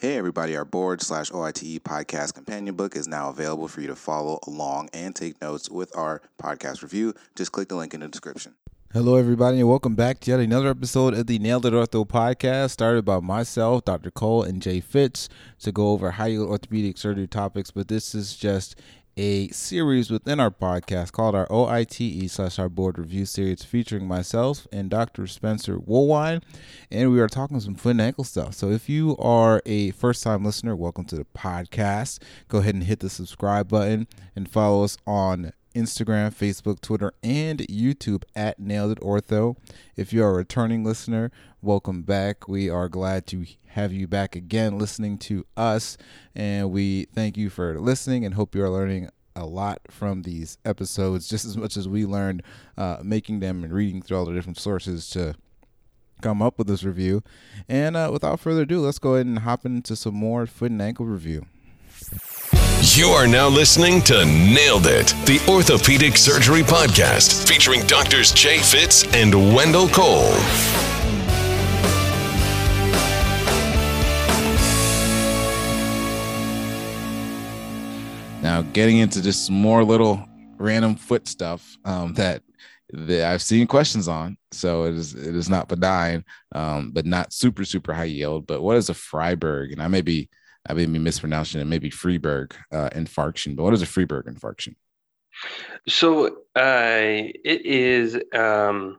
Hey everybody, our board slash OITE podcast companion book is now available for you to follow along and take notes with our podcast review. Just click the link in the description. Hello, everybody, and welcome back to yet another episode of the Nailed It Ortho podcast, started by myself, Dr. Cole, and Jay Fitz to go over high yield orthopedic surgery topics. But this is just a series within our podcast called our OITE slash our board review series featuring myself and Dr. Spencer Woolwine. And we are talking some foot and ankle stuff. So if you are a first time listener, welcome to the podcast. Go ahead and hit the subscribe button and follow us on Instagram, Facebook, Twitter, and YouTube at Nailed It Ortho. If you are a returning listener, welcome back. We are glad to have you back again listening to us, and we thank you for listening and hope you are learning a lot from these episodes, just as much as we learned uh, making them and reading through all the different sources to come up with this review. And uh, without further ado, let's go ahead and hop into some more foot and ankle review. You are now listening to Nailed It, the Orthopedic Surgery Podcast, featuring doctors Jay Fitz and Wendell Cole. Now, getting into just more little random foot stuff um, that that I've seen questions on. So it is it is not benign, um, but not super super high yield. But what is a Freiberg? And I may be I may be mispronouncing it. Maybe Freeberg uh, infarction. But what is a Freeberg infarction? So uh, it is um,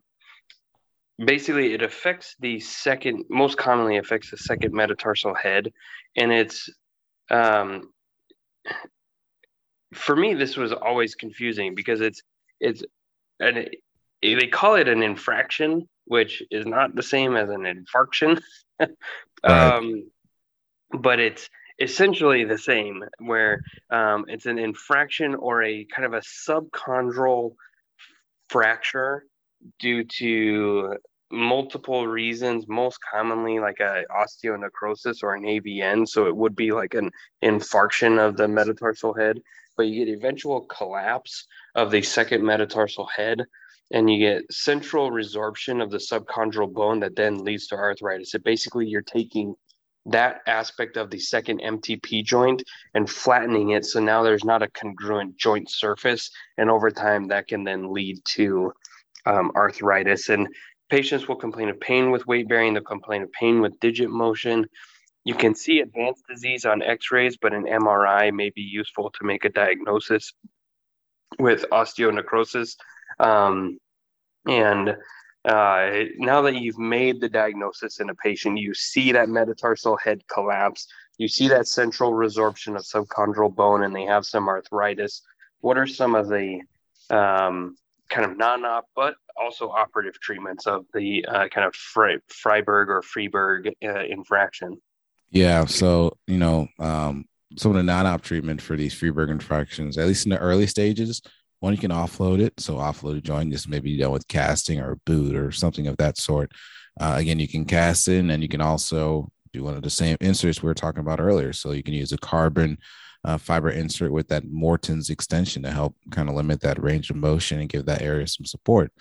basically it affects the second most commonly affects the second metatarsal head, and it's um, for me, this was always confusing because it's it's and they call it an infraction, which is not the same as an infarction. um, but it's essentially the same, where um, it's an infraction or a kind of a subchondral fracture due to multiple reasons, most commonly like a osteonecrosis or an AVN. So it would be like an infarction of the metatarsal head but you get eventual collapse of the second metatarsal head and you get central resorption of the subchondral bone that then leads to arthritis. So basically, you're taking that aspect of the second MTP joint and flattening it. So now there's not a congruent joint surface. And over time, that can then lead to um, arthritis. And patients will complain of pain with weight bearing, they'll complain of pain with digit motion. You can see advanced disease on x rays, but an MRI may be useful to make a diagnosis with osteonecrosis. Um, and uh, now that you've made the diagnosis in a patient, you see that metatarsal head collapse, you see that central resorption of subchondral bone, and they have some arthritis. What are some of the um, kind of non-op, but also operative treatments of the uh, kind of Freiberg or Freeberg uh, infraction? Yeah. So, you know, um, some of the non-op treatment for these Freeberg infractions, at least in the early stages, one, you can offload it. So offload a joint, just maybe done with casting or a boot or something of that sort. Uh, again, you can cast in and you can also do one of the same inserts we were talking about earlier. So you can use a carbon uh, fiber insert with that Morton's extension to help kind of limit that range of motion and give that area some support.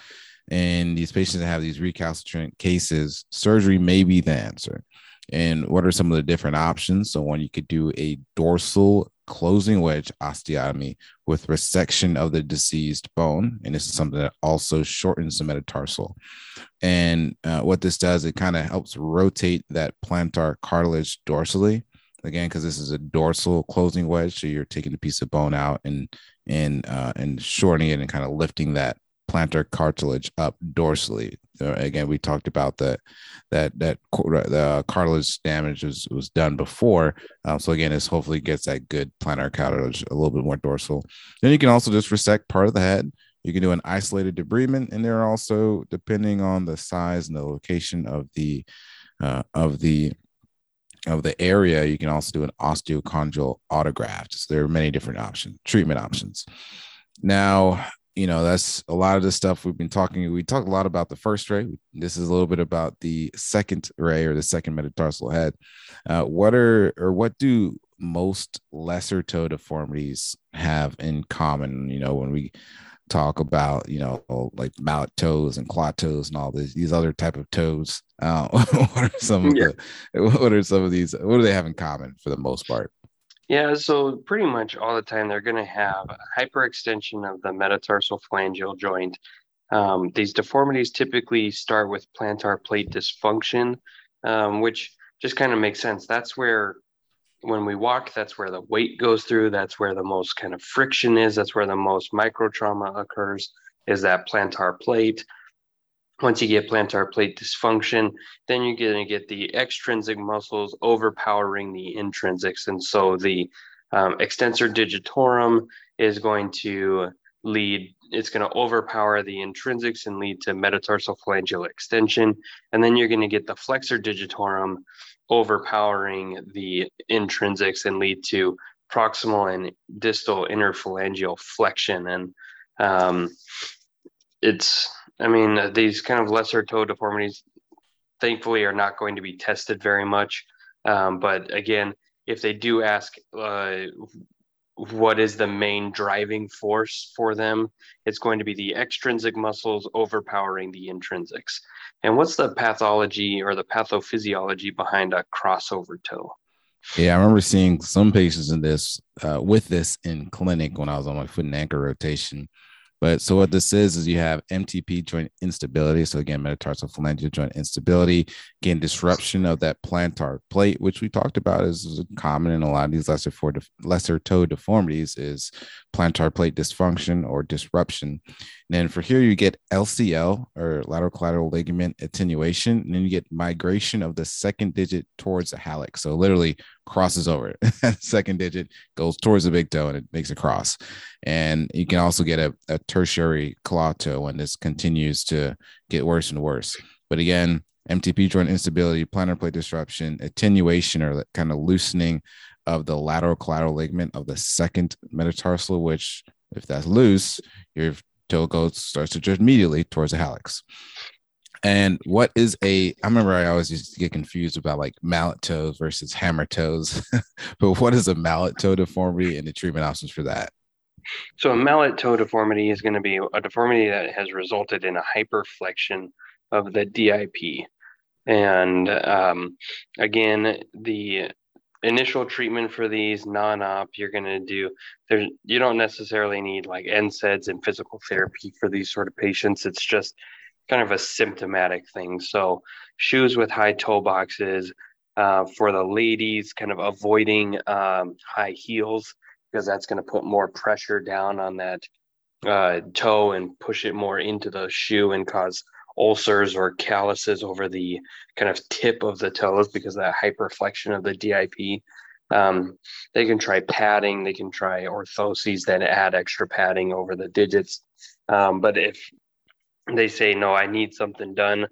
And these patients that have these recalcitrant cases, surgery may be the answer and what are some of the different options. So, one, you could do a dorsal closing wedge osteotomy with resection of the diseased bone. And this is something that also shortens the metatarsal. And uh, what this does, it kind of helps rotate that plantar cartilage dorsally. Again, because this is a dorsal closing wedge, so you're taking a piece of bone out and and uh, and shortening it and kind of lifting that plantar cartilage up dorsally. Again, we talked about that that that the cartilage damage was was done before. Um, so again, this hopefully gets that good plantar cartilage a little bit more dorsal. Then you can also just resect part of the head. You can do an isolated debridement, and there are also, depending on the size and the location of the uh, of the of the area, you can also do an osteochondral autograft. So there are many different options, treatment options. Now, you know that's a lot of the stuff we've been talking we talked a lot about the first ray. This is a little bit about the second ray or the second metatarsal head. Uh, what are or what do most lesser toe deformities have in common you know when we talk about you know like mallet toes and claw toes and all these these other type of toes? Uh, what are some of yeah. the what are some of these what do they have in common for the most part yeah so pretty much all the time they're going to have hyperextension of the metatarsal phalangeal joint um, these deformities typically start with plantar plate dysfunction um, which just kind of makes sense that's where when we walk, that's where the weight goes through. That's where the most kind of friction is. That's where the most micro trauma occurs, is that plantar plate. Once you get plantar plate dysfunction, then you're going to get the extrinsic muscles overpowering the intrinsics. And so the um, extensor digitorum is going to lead, it's going to overpower the intrinsics and lead to metatarsal phalangeal extension. And then you're going to get the flexor digitorum overpowering the intrinsics and lead to proximal and distal interphalangeal flexion. And um, it's, I mean, these kind of lesser toe deformities, thankfully, are not going to be tested very much. Um, but again, if they do ask uh, what is the main driving force for them, it's going to be the extrinsic muscles overpowering the intrinsics. And what's the pathology or the pathophysiology behind a crossover toe? Yeah, I remember seeing some patients in this uh, with this in clinic when I was on my foot and ankle rotation. But so what this is is you have MTP joint instability. So again, metatarsal phalangeal joint instability, again, disruption of that plantar plate, which we talked about is, common in a lot of these lesser for lesser toe deformities, is plantar plate dysfunction or disruption. And then for here, you get LCL or lateral collateral ligament attenuation, and then you get migration of the second digit towards the hallux. So literally crosses over second digit goes towards the big toe and it makes a cross. And you can also get a, a tertiary claw toe when this continues to get worse and worse. But again, MTP joint instability, plantar plate disruption, attenuation or kind of loosening of the lateral collateral ligament of the second metatarsal, which if that's loose, your toe goes starts to drift immediately towards the hallux. And what is a? I remember I always used to get confused about like mallet toes versus hammer toes, but what is a mallet toe deformity and the treatment options for that? So a mallet toe deformity is going to be a deformity that has resulted in a hyperflexion of the DIP. And um, again, the initial treatment for these non-op, you're going to do there. You don't necessarily need like NSAIDs and physical therapy for these sort of patients. It's just kind of a symptomatic thing. So shoes with high toe boxes uh, for the ladies, kind of avoiding um, high heels because that's going to put more pressure down on that uh, toe and push it more into the shoe and cause ulcers or calluses over the kind of tip of the toes because of that hyperflexion of the DIP. Um, they can try padding, they can try orthoses that add extra padding over the digits. Um, but if they say, no, I need something done,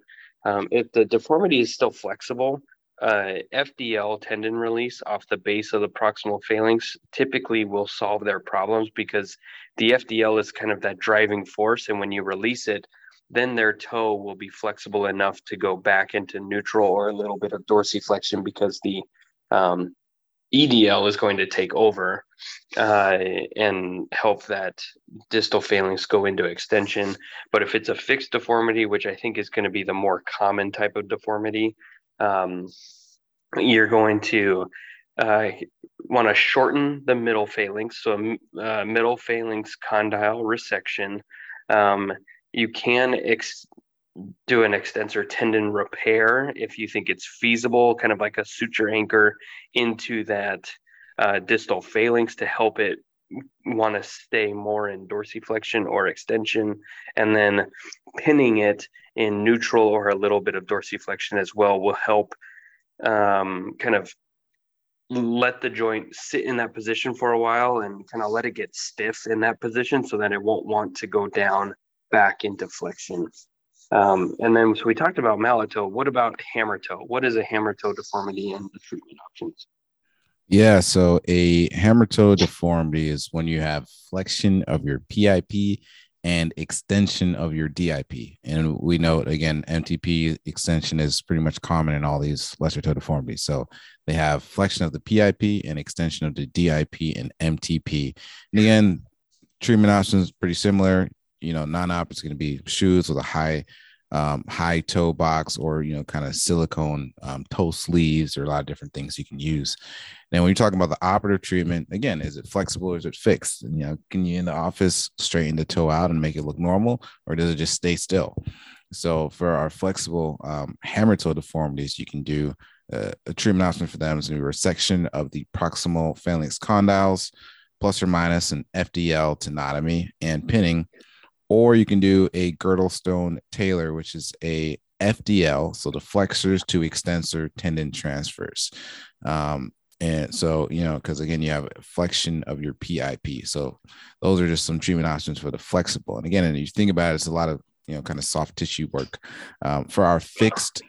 um, if the deformity is still flexible, uh, FDL tendon release off the base of the proximal phalanx typically will solve their problems because the FDL is kind of that driving force. And when you release it, then their toe will be flexible enough to go back into neutral or a little bit of dorsiflexion because the um, EDL is going to take over uh, and help that distal phalanx go into extension. But if it's a fixed deformity, which I think is going to be the more common type of deformity, um, you're going to uh, want to shorten the middle phalanx. So, uh, middle phalanx condyle resection. Um, you can ex- do an extensor tendon repair if you think it's feasible, kind of like a suture anchor into that uh, distal phalanx to help it want to stay more in dorsiflexion or extension, and then pinning it in neutral or a little bit of dorsiflexion as well will help um, kind of let the joint sit in that position for a while and kind of let it get stiff in that position so that it won't want to go down back into flexion. Um, and then so we talked about mallet toe. What about hammer toe? What is a hammer toe deformity and the treatment options? Yeah, so a hammer toe deformity is when you have flexion of your PIP and extension of your DIP. And we know again, MTP extension is pretty much common in all these lesser toe deformities. So they have flexion of the PIP and extension of the DIP and MTP. And again, treatment options pretty similar you know, non-op is going to be shoes with a high um, high toe box or you know kind of silicone um, toe sleeves. Or a lot of different things you can use. Now when you're talking about the operative treatment again is it flexible or is it fixed? And, you know can you in the office straighten the toe out and make it look normal or does it just stay still? So for our flexible um, hammer toe deformities you can do uh, a treatment option for them is going to a resection of the proximal phalanx condyles plus or minus an fdl tenotomy and pinning or you can do a Girdlestone Taylor, which is a FDL, so the flexors to extensor tendon transfers. Um, and so, you know, because again, you have flexion of your PIP. So those are just some treatment options for the flexible. And again, and you think about it, it's a lot of, you know, kind of soft tissue work. Um, for our fixed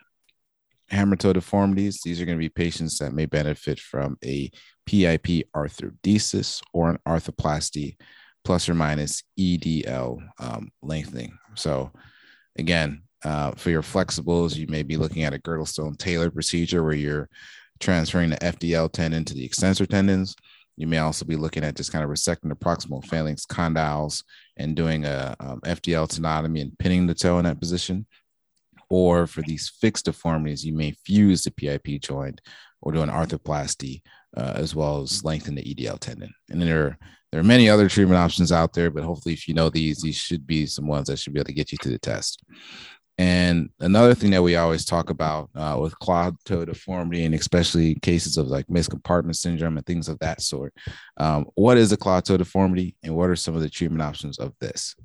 hammer toe deformities, these are going to be patients that may benefit from a PIP arthrodesis or an arthroplasty plus or minus EDL um, lengthening. So, again, uh, for your flexibles, you may be looking at a Girdlestone Taylor procedure where you're transferring the FDL tendon to the extensor tendons. You may also be looking at just kind of resecting the proximal phalanx condyles and doing a um, FDL tenotomy and pinning the toe in that position. Or for these fixed deformities, you may fuse the PIP joint or do an arthroplasty uh, as well as lengthen the EDL tendon. And then there are there are many other treatment options out there, but hopefully, if you know these, these should be some ones that should be able to get you to the test. And another thing that we always talk about uh, with claw toe deformity, and especially cases of like miscompartment syndrome and things of that sort, um, what is a claw toe deformity, and what are some of the treatment options of this?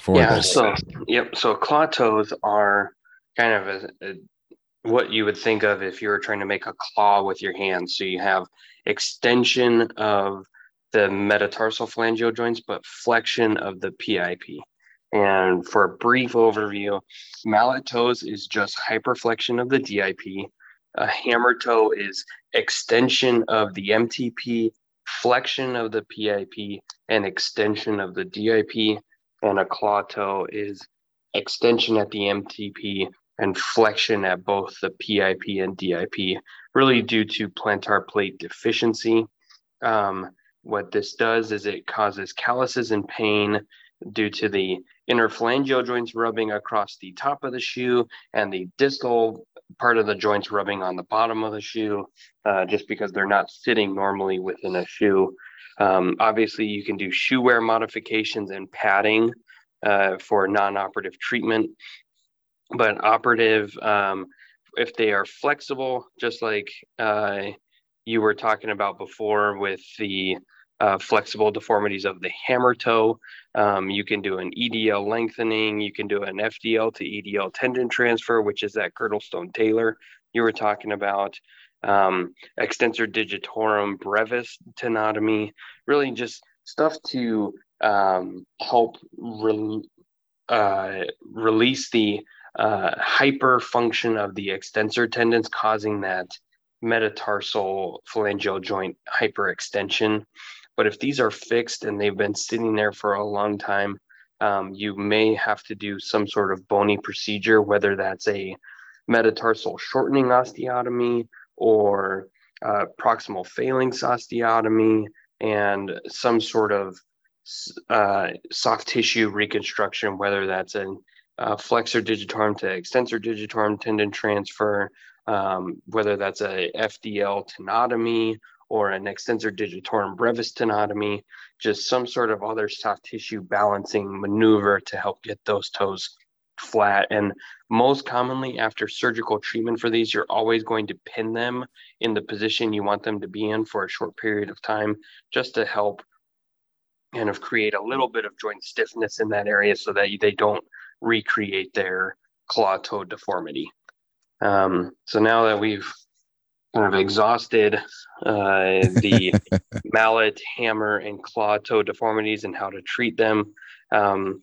For yeah, so yep, so claw toes are kind of a, a, what you would think of if you were trying to make a claw with your hands. So you have extension of the metatarsal phalangeal joints, but flexion of the PIP. And for a brief overview, mallet toes is just hyperflexion of the DIP. A hammer toe is extension of the MTP, flexion of the PIP, and extension of the DIP. And a claw toe is extension at the MTP and flexion at both the PIP and DIP, really due to plantar plate deficiency. Um, what this does is it causes calluses and pain due to the interphalangeal joints rubbing across the top of the shoe and the distal part of the joints rubbing on the bottom of the shoe, uh, just because they're not sitting normally within a shoe. Um, obviously, you can do shoe wear modifications and padding uh, for non operative treatment, but operative, um, if they are flexible, just like uh, you were talking about before with the uh, flexible deformities of the hammer toe. Um, you can do an EDL lengthening. You can do an FDL to EDL tendon transfer, which is that Girdlestone Taylor you were talking about. Um, extensor digitorum brevis tenotomy, really just stuff to um, help re- uh, release the uh, hyper function of the extensor tendons, causing that metatarsal phalangeal joint hyperextension. But if these are fixed and they've been sitting there for a long time, um, you may have to do some sort of bony procedure, whether that's a metatarsal shortening osteotomy or uh, proximal phalanx osteotomy and some sort of uh, soft tissue reconstruction, whether that's a uh, flexor digitorum to extensor digitorum tendon transfer, um, whether that's a FDL tenotomy or an extensor digitorum brevis tenotomy, just some sort of other soft tissue balancing maneuver to help get those toes flat. And most commonly, after surgical treatment for these, you're always going to pin them in the position you want them to be in for a short period of time just to help kind of create a little bit of joint stiffness in that area so that they don't recreate their claw toe deformity. Um, so now that we've kind of exhausted uh, the mallet, hammer, and claw toe deformities and how to treat them. Um,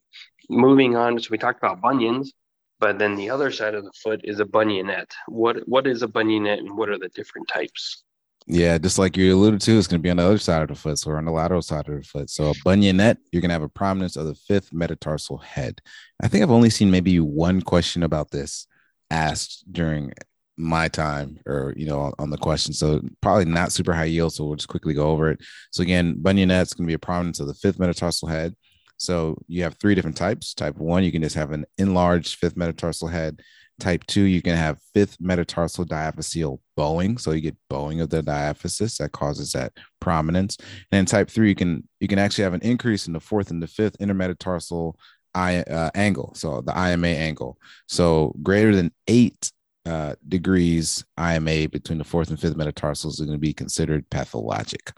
moving on, so we talked about bunions, but then the other side of the foot is a bunionette. What what is a bunionette, and what are the different types? Yeah, just like you alluded to, it's going to be on the other side of the foot, so we're on the lateral side of the foot. So a bunionette, you're going to have a prominence of the fifth metatarsal head. I think I've only seen maybe one question about this asked during my time or you know on the question so probably not super high yield so we'll just quickly go over it so again bunionette's going to be a prominence of the fifth metatarsal head So you have three different types. Type one, you can just have an enlarged fifth metatarsal head. Type two, you can have fifth metatarsal diaphyseal bowing. So you get bowing of the diaphysis that causes that prominence. And then type three, you can you can actually have an increase in the fourth and the fifth intermetatarsal I, uh, angle. So the IMA angle. So greater than eight uh, degrees IMA between the fourth and fifth metatarsals is going to be considered pathologic.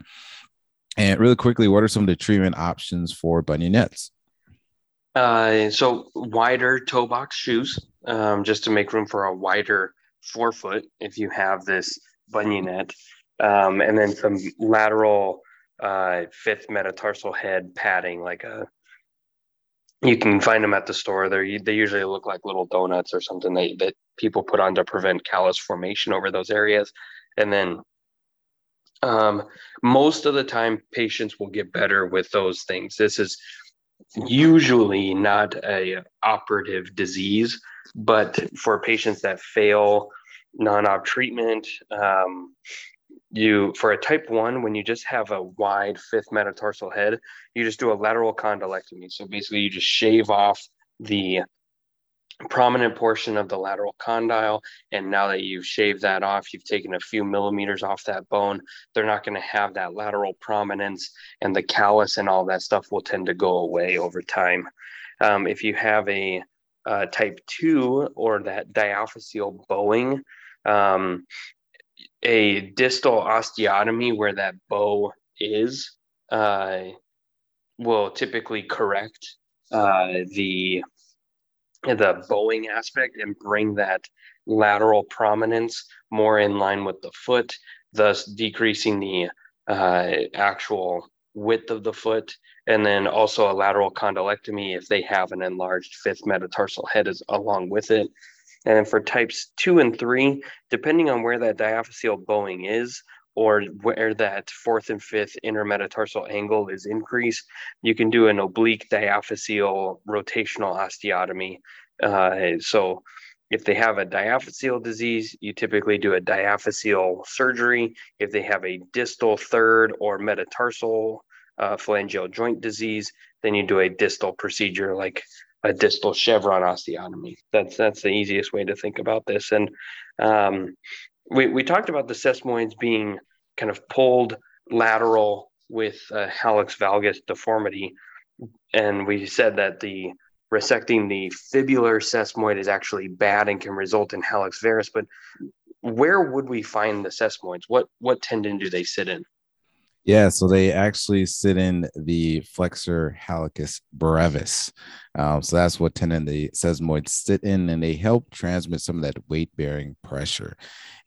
And really quickly, what are some of the treatment options for bunionettes? Uh, so wider toe box shoes, um, just to make room for a wider forefoot if you have this bunionette, um, and then some lateral uh, fifth metatarsal head padding, like a. You can find them at the store. They they usually look like little donuts or something that that people put on to prevent callus formation over those areas, and then um, most of the time, patients will get better with those things. This is usually not a operative disease, but for patients that fail non-op treatment, um, you for a type one, when you just have a wide fifth metatarsal head, you just do a lateral condylectomy. So basically, you just shave off the prominent portion of the lateral condyle. And now that you've shaved that off, you've taken a few millimeters off that bone, they're not going to have that lateral prominence and the callus and all that stuff will tend to go away over time. Um, if you have a uh, type 2 or that diaphyseal bowing, um, a distal osteotomy where that bow is uh, will typically correct uh, the the bowing aspect and bring that lateral prominence more in line with the foot, thus decreasing the uh, actual width of the foot. And then also a lateral condylectomy if they have an enlarged fifth metatarsal head is along with it. And then for types two and three, depending on where that diaphyseal bowing is, or where that fourth and fifth intermetatarsal angle is increased, you can do an oblique diaphyseal rotational osteotomy. Uh, so if they have a diaphyseal disease, you typically do a diaphyseal surgery. If they have a distal third or metatarsal uh, phalangeal joint disease, then you do a distal procedure like a distal chevron osteotomy. That's that's the easiest way to think about this. And um, we, we talked about the sesamoids being kind of pulled lateral with uh, a hallux valgus deformity. And we said that the resecting the fibular sesamoid is actually bad and can result in hallux varus. But where would we find the sesamoids? What what tendon do they sit in? Yeah, so they actually sit in the flexor hallucis brevis. Um, so that's what tendon the sesamoids sit in, and they help transmit some of that weight bearing pressure.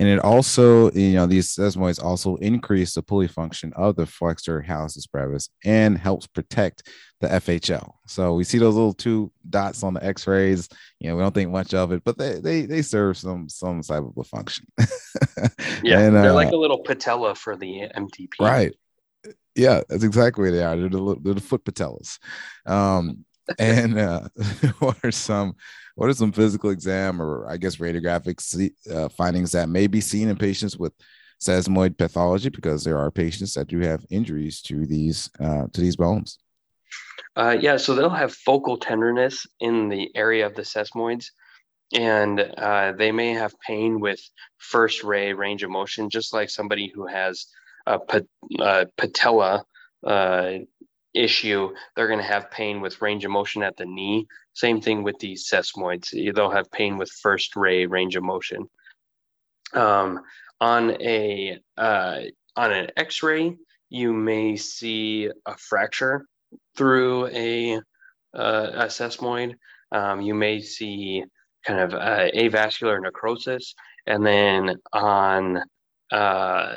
And it also, you know, these sesamoids also increase the pulley function of the flexor hallucis brevis and helps protect the FHL. So we see those little two dots on the X-rays. You know, we don't think much of it, but they they they serve some some type of a function. yeah, and, they're uh, like a little patella for the MTP. Right yeah, that's exactly what they are. They're the, they're the foot patellas. Um, and uh, what are some what are some physical exam or I guess radiographic uh, findings that may be seen in patients with sesamoid pathology because there are patients that do have injuries to these uh, to these bones. Uh, yeah, so they'll have focal tenderness in the area of the sesamoids, and uh, they may have pain with first ray range of motion, just like somebody who has a, patella uh, issue, they're going to have pain with range of motion at the knee. Same thing with these sesamoids. They'll have pain with first ray range of motion. Um, on a uh, on an X-ray, you may see a fracture through a, uh, a sesamoid. Um, you may see kind of uh, avascular necrosis, and then on uh,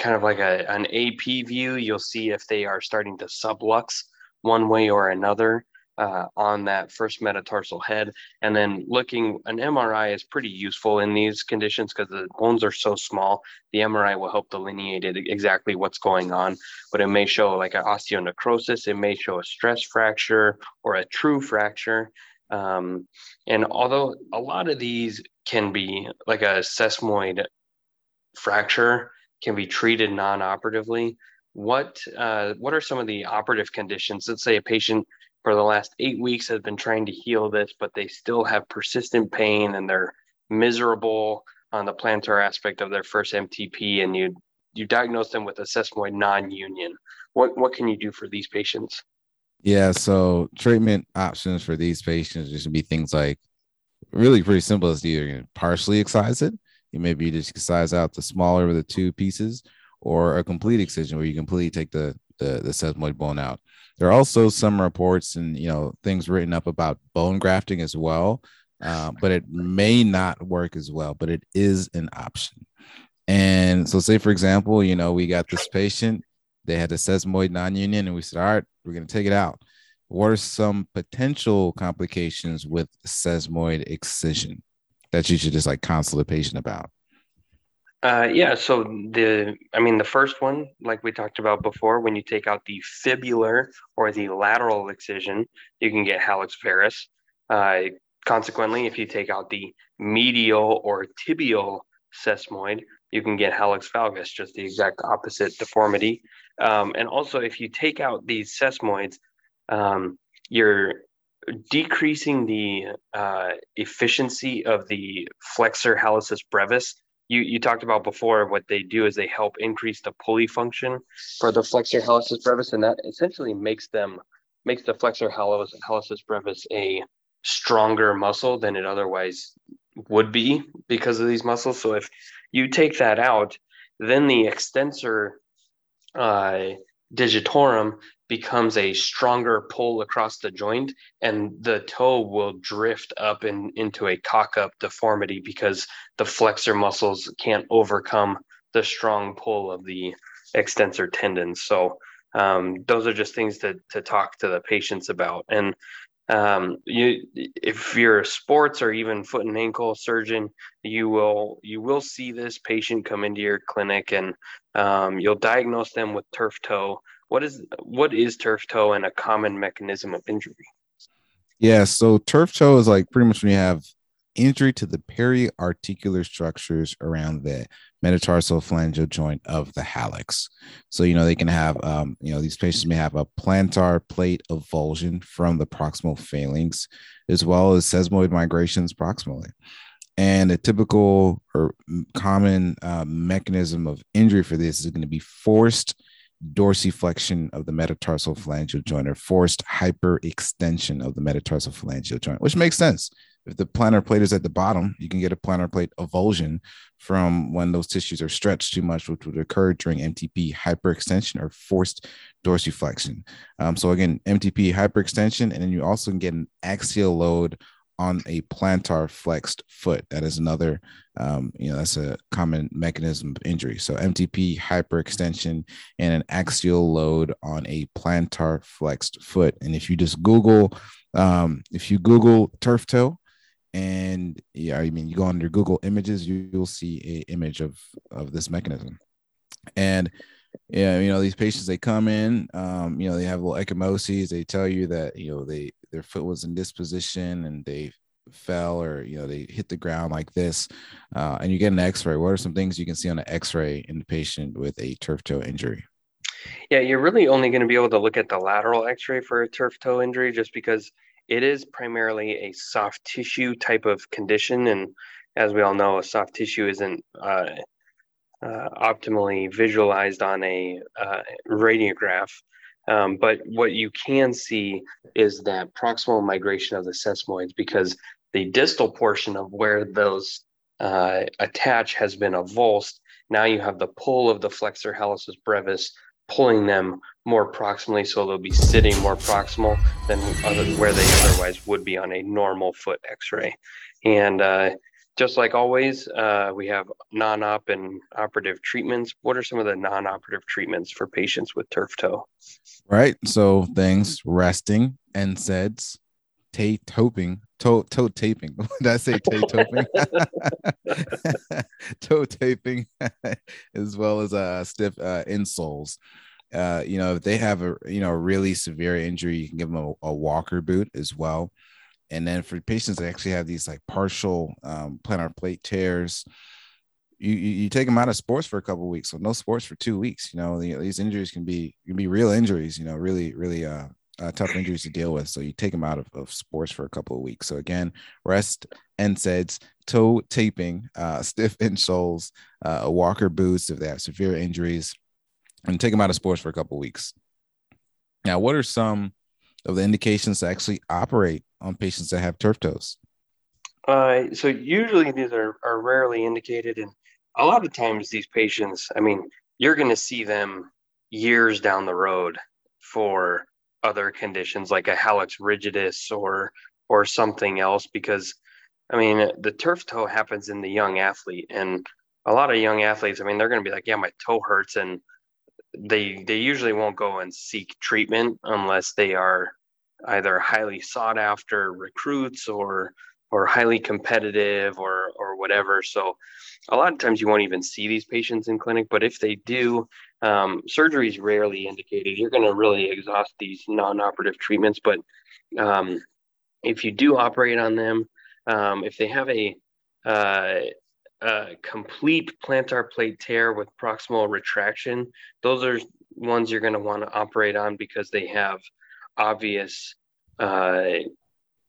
kind of like a, an AP view, you'll see if they are starting to sublux one way or another uh, on that first metatarsal head. And then looking, an MRI is pretty useful in these conditions because the bones are so small. The MRI will help delineate it, exactly what's going on, but it may show like an osteonecrosis, it may show a stress fracture or a true fracture. Um, and although a lot of these can be like a sesamoid fracture, can be treated non-operatively. what uh, what are some of the operative conditions? Let's say a patient for the last eight weeks has been trying to heal this, but they still have persistent pain and they're miserable on the plantar aspect of their first MTP, and you you diagnose them with a sesamoid non-union. What what can you do for these patients? Yeah, so treatment options for these patients just be things like really pretty simple as either partially excise it, you maybe just size out the smaller of the two pieces, or a complete excision where you completely take the the, the sesamoid bone out. There are also some reports and you know things written up about bone grafting as well, uh, but it may not work as well. But it is an option. And so, say for example, you know we got this patient, they had a sesamoid non-union, and we said, all right, we're going to take it out. What are some potential complications with sesamoid excision that you should just like counsel the patient about? Uh, yeah. So the, I mean, the first one, like we talked about before, when you take out the fibular or the lateral excision, you can get hallux varus. Uh, consequently, if you take out the medial or tibial sesamoid, you can get hallux valgus, just the exact opposite deformity. Um, and also, if you take out these sesamoids, um, you're decreasing the uh, efficiency of the flexor hallucis brevis. You, you talked about before what they do is they help increase the pulley function for the flexor hallucis brevis and that essentially makes them makes the flexor hallucis brevis a stronger muscle than it otherwise would be because of these muscles. So if you take that out then the extensor uh, digitorum becomes a stronger pull across the joint and the toe will drift up in, into a cock up deformity because the flexor muscles can't overcome the strong pull of the extensor tendons so um, those are just things to, to talk to the patients about. And um, you if you're a sports or even foot and ankle surgeon you will you will see this patient come into your clinic and um, you'll diagnose them with turf toe what is what is turf toe and a common mechanism of injury? Yeah, so turf toe is like pretty much when you have injury to the periarticular structures around the metatarsal phalangeal joint of the hallux. So, you know, they can have, um, you know, these patients may have a plantar plate avulsion from the proximal phalanx, as well as sesamoid migrations proximally. And a typical or common uh, mechanism of injury for this is going to be forced dorsiflexion of the metatarsal phalangeal joint or forced hyperextension of the metatarsal phalangeal joint, which makes sense. If the plantar plate is at the bottom, you can get a plantar plate avulsion from when those tissues are stretched too much, which would occur during MTP hyperextension or forced dorsiflexion. Um, so again, MTP hyperextension, and then you also can get an axial load on a plantar flexed foot. That is another, um, you know, that's a common mechanism of injury. So MTP hyperextension and an axial load on a plantar flexed foot. And if you just Google, um, if you Google turf toe, and yeah, I mean, you go under Google Images, you, you'll see a image of of this mechanism. And yeah, you know, these patients they come in, um, you know, they have little ecchymoses. They tell you that you know they their foot was in this position and they fell or you know they hit the ground like this. Uh, and you get an x-ray. What are some things you can see on an x-ray in the patient with a turf toe injury? Yeah you're really only going to be able to look at the lateral x-ray for a turf toe injury just because it is primarily a soft tissue type of condition. And as we all know a soft tissue isn't uh, optimally visualized on a uh, radiograph um, but what you can see is that proximal migration of the sesamoids because the distal portion of where those uh, attach has been avulsed. Now you have the pull of the flexor hallucis brevis pulling them more proximally, so they'll be sitting more proximal than other, where they otherwise would be on a normal foot X-ray. And uh, just like always, uh, we have non-op and operative treatments. What are some of the non-operative treatments for patients with turf toe? Right. So things resting, NSAIDs, tay toping, toe toe taping. Did I say tay toping? toe taping, as well as uh stiff uh insoles. Uh, you know, if they have a you know really severe injury, you can give them a, a walker boot as well. And then for patients that actually have these like partial um, plantar plate tears, you, you take them out of sports for a couple weeks, so no sports for two weeks. You know, the, these injuries can be can be real injuries. You know, really really uh, uh, tough injuries to deal with. So you take them out of, of sports for a couple of weeks. So again, rest, NSAIDs, toe taping, uh, stiff insoles, uh, walker boots if they have severe injuries, and take them out of sports for a couple of weeks. Now, what are some of the indications to actually operate on patients that have turf toes? Uh, so usually these are, are rarely indicated and a lot of times these patients i mean you're going to see them years down the road for other conditions like a hallux rigidus or or something else because i mean the turf toe happens in the young athlete and a lot of young athletes i mean they're going to be like yeah my toe hurts and they they usually won't go and seek treatment unless they are either highly sought after recruits or or highly competitive or or whatever. So a lot of times you won't even see these patients in clinic, but if they do, um, surgery is rarely indicated. You're going to really exhaust these non-operative treatments, but um, if you do operate on them, um, if they have a, uh, a complete plantar plate tear with proximal retraction, those are ones you're going to want to operate on because they have obvious uh,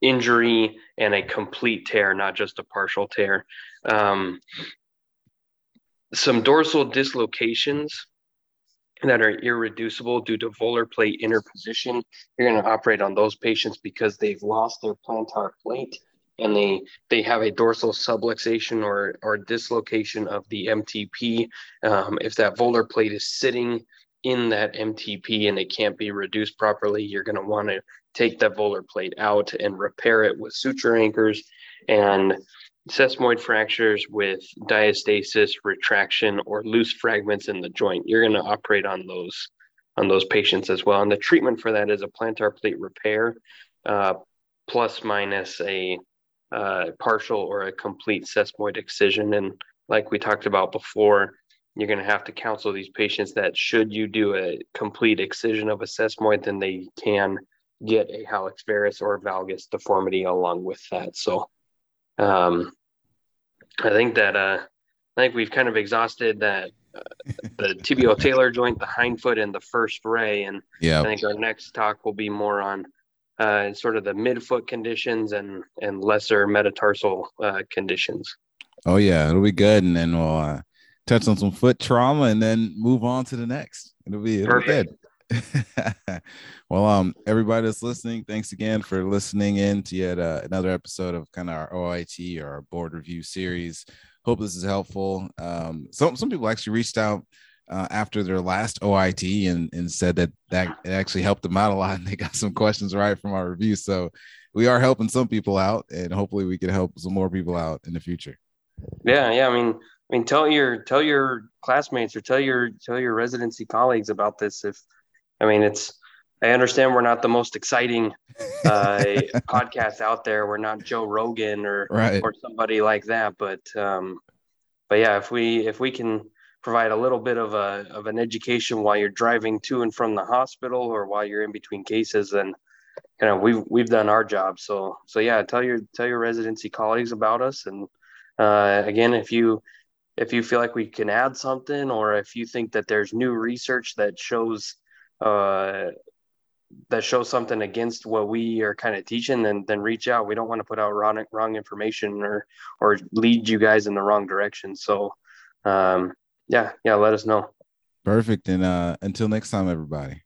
injury and a complete tear, not just a partial tear. Um, some dorsal dislocations that are irreducible due to volar plate interposition. You're going to operate on those patients because they've lost their plantar plate and they they have a dorsal subluxation or or dislocation of the MTP. Um, if that volar plate is sitting in that MTP and it can't be reduced properly, you're going to want to take that volar plate out and repair it with suture anchors and sesamoid fractures with diastasis, retraction, or loose fragments in the joint. You're going to operate on those on those patients as well. And the treatment for that is a plantar plate repair, uh, plus minus a uh, partial or a complete sesamoid excision. And like we talked about before, you're going to have to counsel these patients that should you do a complete excision of a sesamoid, then they can get a hallux varus or valgus deformity along with that. So um, I think that uh, I think we've kind of exhausted that uh, the tibial joint, the hindfoot, and the first ray. And yeah, I think our next talk will be more on uh, sort of the midfoot conditions and and lesser metatarsal uh, conditions. Oh yeah, it'll be good, and then we'll uh, touch on some foot trauma, and then move on to the next. It'll be, it'll good. well, um, everybody that's listening, thanks again for listening in to yet uh, another episode of kind of our OIT or our board review series. Hope this is helpful. Um, some some people actually reached out uh, after their last OIT and, and said that that it actually helped them out a lot, and they got some questions right from our review. So we are helping some people out, and hopefully we can help some more people out in the future. Yeah, yeah. I mean, I mean, tell your tell your classmates or tell your tell your residency colleagues about this if I mean, it's, I understand we're not the most exciting uh, podcast out there. We're not Joe Rogan or, right. or somebody like that. But, um, but yeah, if we, if we can provide a little bit of a, of an education while you're driving to and from the hospital or while you're in between cases, then you know, we've, we've done our job. So, so yeah, tell your, tell your residency colleagues about us. And, uh, again, if you, if you feel like we can add something, or if you think that there's new research that shows uh, that shows something against what we are kind of teaching, then then reach out. We don't want to put out wrong wrong information or or lead you guys in the wrong direction. So, um, yeah, yeah, let us know. Perfect. And uh, until next time, everybody.